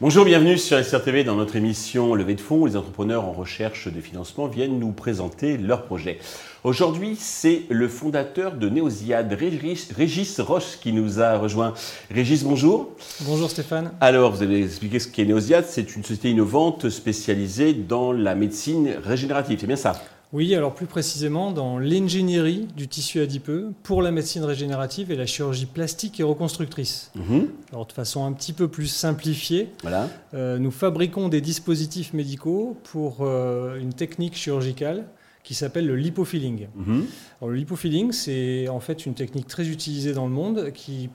Bonjour, bienvenue sur SRTV dans notre émission Levée de fonds où les entrepreneurs en recherche de financement viennent nous présenter leurs projets. Aujourd'hui, c'est le fondateur de Neosiad, Régis, Régis Roche, qui nous a rejoint. Régis, bonjour. Bonjour Stéphane. Alors, vous allez expliquer ce qu'est Neosiad. C'est une société innovante spécialisée dans la médecine régénérative, c'est bien ça? Oui, alors plus précisément dans l'ingénierie du tissu adipeux pour la médecine régénérative et la chirurgie plastique et reconstructrice. Mhm. Alors de façon un petit peu plus simplifiée, Voilà. euh, nous fabriquons des dispositifs médicaux pour euh, une technique chirurgicale qui s'appelle le lipofilling. Mhm. Alors, le lipofilling, c'est en fait une technique très utilisée dans le monde qui,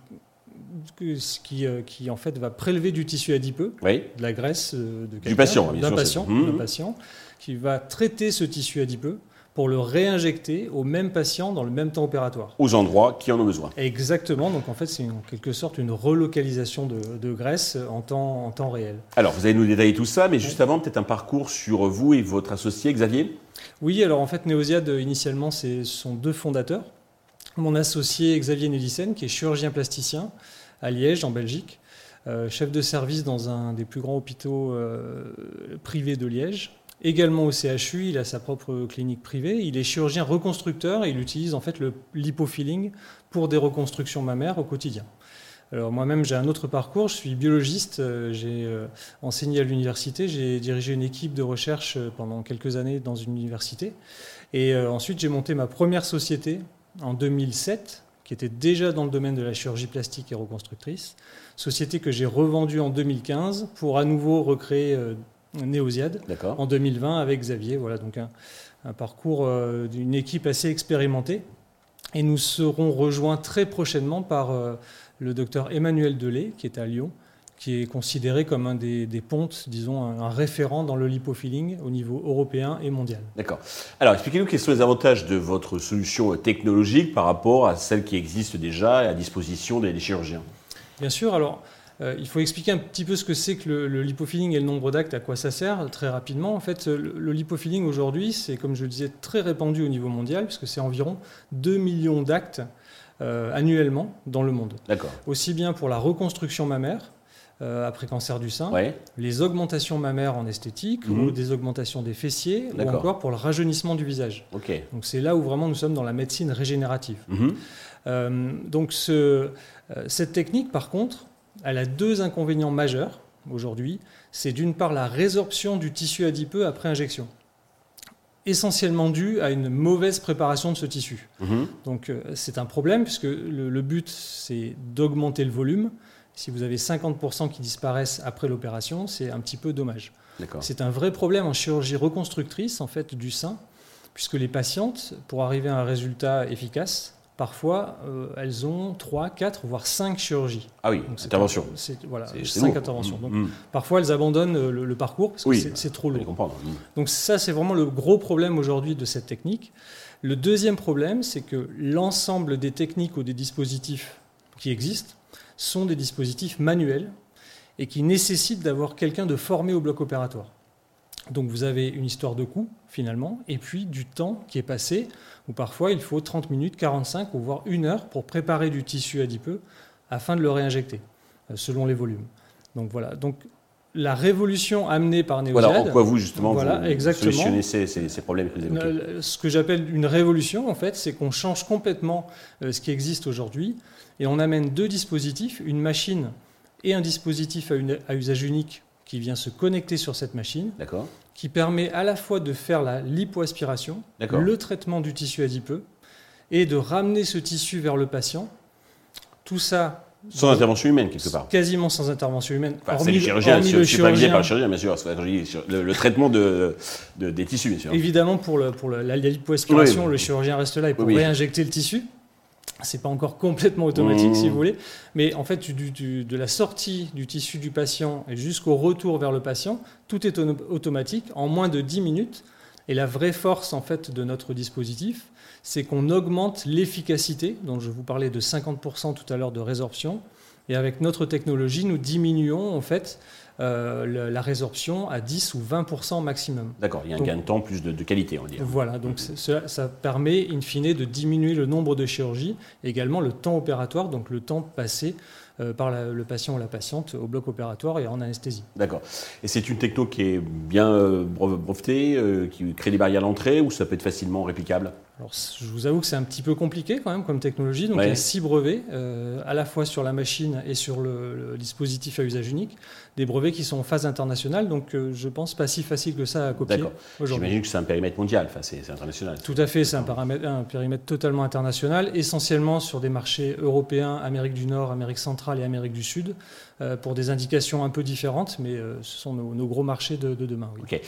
qui, euh, qui en fait va prélever du tissu adipeux Oui. de la graisse euh, de quelqu'un, patient, d'un patient, d'un patient, qui va traiter ce tissu adipeux pour le réinjecter au même patient dans le même temps opératoire. Aux endroits qui en ont besoin. Exactement, donc en fait c'est en quelque sorte une relocalisation de, de graisse en temps, en temps réel. Alors, vous allez nous détailler tout ça, mais juste avant, peut-être un parcours sur vous et votre associé Xavier. Oui, alors en fait Neosiad euh, initialement c'est- ce sont deux fondateurs. Mon associé Xavier Nélissen qui est chirurgien plasticien à Liège en Belgique, euh, chef de service dans un des plus grands hôpitaux euh, privés de Liège. Également au CHU, il a sa propre clinique privée. Il est chirurgien reconstructeur et il utilise en fait le lipofilling pour des reconstructions mammaires au quotidien. Alors moi-même j'ai un autre parcours, je suis biologiste, euh, j'ai enseigné à l'université, j'ai dirigé une équipe de recherche pendant quelques années dans une université et ensuite j'ai monté ma première société en 2007 qui était déjà dans le domaine de la chirurgie plastique et reconstructrice, société que j'ai revendue en 2015 pour à nouveau recréer euh, en 2020 avec Xavier. Voilà donc un, un parcours euh, d'une équipe assez expérimentée. Et nous serons rejoints très prochainement par euh, le docteur Emmanuel Delay, qui est à Lyon, qui est considéré comme un des, des pontes, disons, un, un référent dans le lipofilling au niveau européen et mondial. D'accord. Alors, expliquez-nous quels sont les avantages de votre solution technologique par rapport à celle qui existe déjà et à disposition des, des chirurgiens? Bien sûr, alors euh, il faut expliquer un petit peu ce que c'est que le, le lipofilling et le nombre d'actes, à quoi ça sert très rapidement. En fait, le, le lipofilling aujourd'hui, c'est comme je le disais, très répandu au niveau mondial, puisque c'est environ 2 millions d'actes euh, annuellement dans le monde. D'accord. Aussi bien pour la reconstruction mammaire, euh, après cancer du sein, Ouais. les augmentations mammaires en esthétique, Mhm. ou des augmentations des fessiers, ou encore pour le rajeunissement du visage. Donc c'est là où vraiment nous sommes dans la médecine régénérative. Mhm. Euh, donc ce, euh, cette technique, par contre, elle a deux inconvénients majeurs aujourd'hui. C'est d'une part la résorption du tissu adipeux après injection, essentiellement due à une mauvaise préparation de ce tissu. Mhm. Donc c'est un problème puisque le, le but c'est d'augmenter le volume. Si vous avez 50% qui disparaissent après l'opération, c'est un petit peu dommage. C'est un vrai problème en chirurgie reconstructrice en fait du sein, puisque les patientes, pour arriver à un résultat efficace, parfois euh, elles ont 3, 4, voire 5 chirurgies. Ah oui, Donc, c'est- intervention. C'est voilà, C'est- c'est 5 lourd. interventions. Donc, Mhm. parfois elles abandonnent le, le parcours parce que Oui. c'est- trop lourd. Mhm. Donc ça, c'est vraiment le gros problème aujourd'hui de cette technique. Le deuxième problème, c'est que l'ensemble des techniques ou des dispositifs qui existent sont des dispositifs manuels et qui nécessitent d'avoir quelqu'un de formé au bloc opératoire. Donc vous avez une histoire de coût finalement, et puis du temps qui est passé, où parfois il faut 30 minutes, 45 ou voire une heure pour préparer du tissu adipeux afin de le réinjecter, euh, selon les volumes. Donc voilà. La révolution amenée par Neosiad, Voilà, en quoi vous, justement, Voilà, vous exactement. solutionnez ces, ces- ces problèmes que vous évoquez. euh, Ce que j'appelle une révolution, en fait, c'est qu'on change complètement euh, ce qui existe aujourd'hui et on amène deux dispositifs, une machine et un dispositif à, une- à usage unique qui vient se connecter sur cette machine, D'accord. qui permet à la fois de faire la lipoaspiration, le traitement du tissu adipeux et de ramener ce tissu vers le patient. Tout ça Sans intervention humaine, quelque part. quasiment sans intervention humaine, Enfin, c'est le chirurgien, hormis le supervisé par le chirurgien. chirurgien, bien sûr. Le, le traitement de, de- des tissus, bien sûr. Évidemment, pour, le, pour le- la lipoaspiration, Oui. le chirurgien reste là et pour Oui, réinjecter le tissu. C'est pas encore complètement automatique, Mmh. si vous voulez. Mais en fait, du- du- de la sortie du tissu du patient et jusqu'au retour vers le patient, tout est automatique en moins de 10 minutes. Et la vraie force, en fait, de notre dispositif, c'est qu'on augmente l'efficacité, dont je vous parlais de 50% tout à l'heure de résorption. Et avec notre technologie, nous diminuons, en fait, euh, la résorption à 10 ou 20% maximum. D'accord, il y a un gain de temps plus de, qualité, on va dire. Voilà, donc ça, ça, permet in fine de diminuer le nombre de chirurgies, également le temps opératoire, donc le temps passé euh, par le patient ou la patiente au bloc opératoire et en anesthésie. D'accord. Et c'est une techno qui est bien euh, brevetée, qui crée des barrières à l'entrée ou ça peut être facilement réplicable? Alors, je vous avoue que c'est un petit peu compliqué quand même comme technologie. Donc, il y a six brevets, à la fois sur la machine et sur le, dispositif à usage unique. Des brevets qui sont en phase internationale, donc je pense pas si facile que ça à copier. D'accord. J'imagine que c'est un périmètre mondial, enfin, c'est international. Tout à fait, c'est un, un, périmètre totalement international, essentiellement sur des marchés européens, Amérique du Nord, Amérique centrale et Amérique du Sud, euh, pour des indications un peu différentes, mais euh, ce sont nos, gros marchés de, demain. Ok.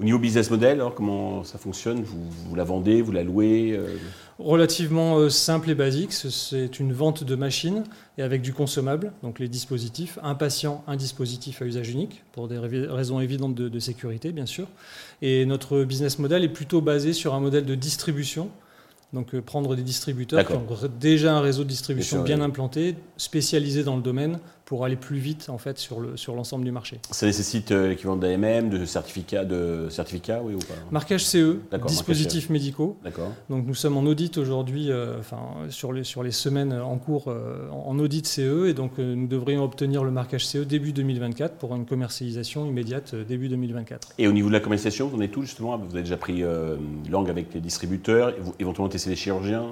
Au niveau business model, alors, comment ça fonctionne? Vous, la vendez, vous la louez euh? Relativement simple et basique. C'est une vente de machines et avec du consommable, donc les dispositifs. Un patient, un dispositif à usage unique, pour des raisons évidentes de, de sécurité, bien sûr. Et notre business model est plutôt basé sur un modèle de distribution donc euh, prendre des distributeurs qui ont déjà un réseau de distribution bien, implanté, spécialisé dans le domaine, pour aller plus vite en fait sur le sur l'ensemble du marché. Ça nécessite euh, l'équivalent d'AMM, de certificat, de certificat, oui ou pas? Marquage CE, dispositifs e. médicaux. D'accord. Donc nous sommes en audit aujourd'hui, euh, enfin sur les sur les semaines en cours en audit CE et donc nous devrions obtenir le marquage CE début 2024 pour une commercialisation immédiate début 2024. Et au niveau de la commercialisation, vous en êtes tout justement? Vous avez déjà pris langue avec les distributeurs, éventuellement testé les chirurgiens?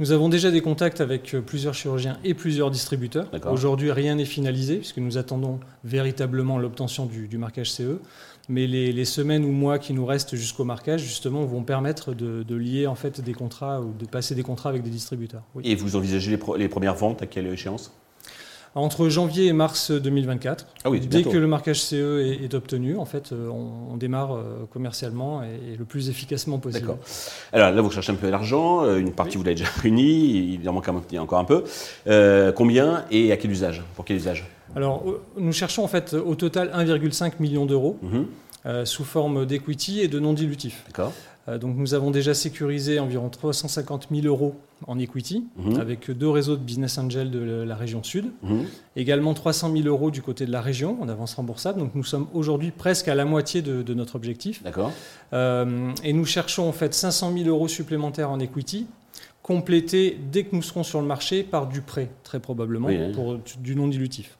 Nous avons déjà des contacts avec euh, plusieurs chirurgiens et plusieurs distributeurs. Aujourd'hui, rien n'est finalisé puisque nous attendons véritablement l'obtention du, marquage CE. Mais les, semaines ou mois qui nous restent jusqu'au marquage, justement, vont permettre de, lier en fait des contrats ou de passer des contrats avec des distributeurs. Et vous envisagez les premières ventes à quelle échéance? Entre janvier et mars 2024. Ah Dès que le marquage CE est, obtenu, en fait, euh, on, démarre euh, commercialement et, le plus efficacement possible. D'accord. Alors là, vous cherchez un peu d'argent, euh, une partie vous l'avez déjà réunie, il en manque encore un peu. combien et à quel usage? Pour quel usage? Alors, nous cherchons en fait au total 1,5 million d'euros. Mhm. Sous forme d'equity et de non dilutif. D'accord. Euh, donc nous avons déjà sécurisé environ 350 000 euros en equity mhm. avec deux réseaux de business angel de la région sud. Mhm. Également 300 000 euros du côté de la région en avance remboursable. Donc nous sommes aujourd'hui presque à la moitié de, notre objectif. D'accord. Euh, et nous cherchons en fait 500 000 euros supplémentaires en equity complétés dès que nous serons sur le marché par du prêt, très probablement, pour du non dilutif.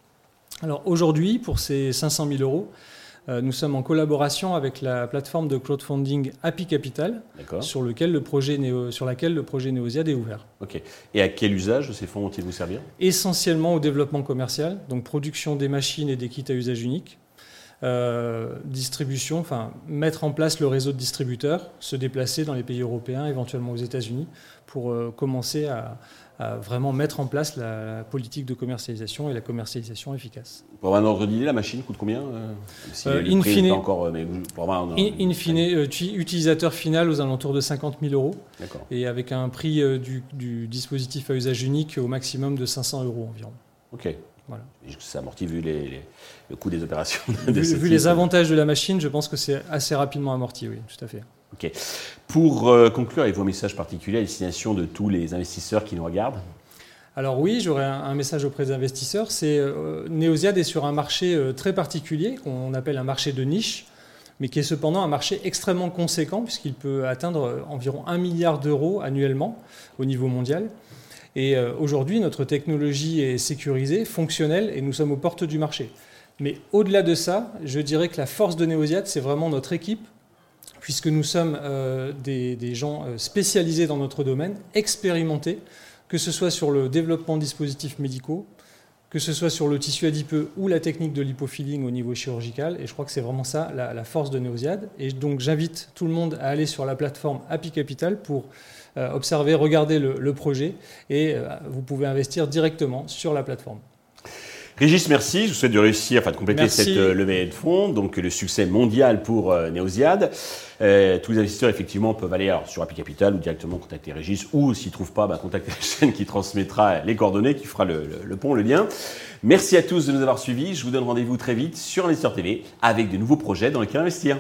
Alors aujourd'hui, pour ces 500 000 euros, euh, nous sommes en collaboration avec la plateforme de crowdfunding Happy Capital, sur, lequel le projet sur laquelle le projet Neosiad est ouvert. Ok. Et à quel usage ces fonds vont-ils vous servir? Essentiellement au développement commercial, donc production des machines et des kits à usage unique. Euh, distribution, enfin mettre en place le réseau de distributeurs, se déplacer dans les pays européens, éventuellement aux États-Unis, pour euh, commencer à, vraiment mettre en place la, politique de commercialisation et la commercialisation efficace. Pour avoir un ordre d'idée, la machine coûte combien euh, in fine, encore, mais pour un, in, fine utilisateur final aux alentours de 50 000 euros, et avec un prix du, du, dispositif à usage unique au maximum de 500 euros environ. Ok. Voilà. Ça amortit vu les, le coût des opérations. vu, les avantages de la machine, je pense que c'est assez rapidement amorti, oui, tout à fait. Ok. Pour euh, conclure, avec vos messages particuliers à destination de tous les investisseurs qui nous regardent alors oui, j'aurais un, message auprès des investisseurs. C'est euh, Neosiad est sur un marché euh, très particulier qu'on appelle un marché de niche, mais qui est cependant un marché extrêmement conséquent puisqu'il peut atteindre environ 1 milliard d'euros annuellement au niveau mondial. Et euh, aujourd'hui, notre technologie est sécurisée, fonctionnelle, et nous sommes aux portes du marché. Mais au-delà de ça, je dirais que la force de Neosiat, c'est vraiment notre équipe, puisque nous sommes euh, des, gens euh, spécialisés dans notre domaine, expérimentés, que ce soit sur le développement de dispositifs médicaux, que ce soit sur le tissu adipeux ou la technique de l'hypofilling au niveau chirurgical. Et je crois que c'est vraiment ça la, force de Neosiad. Et donc j'invite tout le monde à aller sur la plateforme Happy Capital pour euh, observer, regarder le, projet et euh, vous pouvez investir directement sur la plateforme. Régis, merci. Je vous souhaite de réussir, enfin de compléter cette euh, levée de fonds. Donc le succès mondial pour Neosiad. tous les investisseurs, effectivement, peuvent aller sur Happy Capital ou directement contacter Régis ou s'ils ne trouvent pas, bah, contacter la chaîne qui transmettra les coordonnées, qui fera le, le, pont, le lien. Merci à tous de nous avoir suivis. Je vous donne rendez-vous très vite sur Investor TV avec de nouveaux projets dans lesquels investir.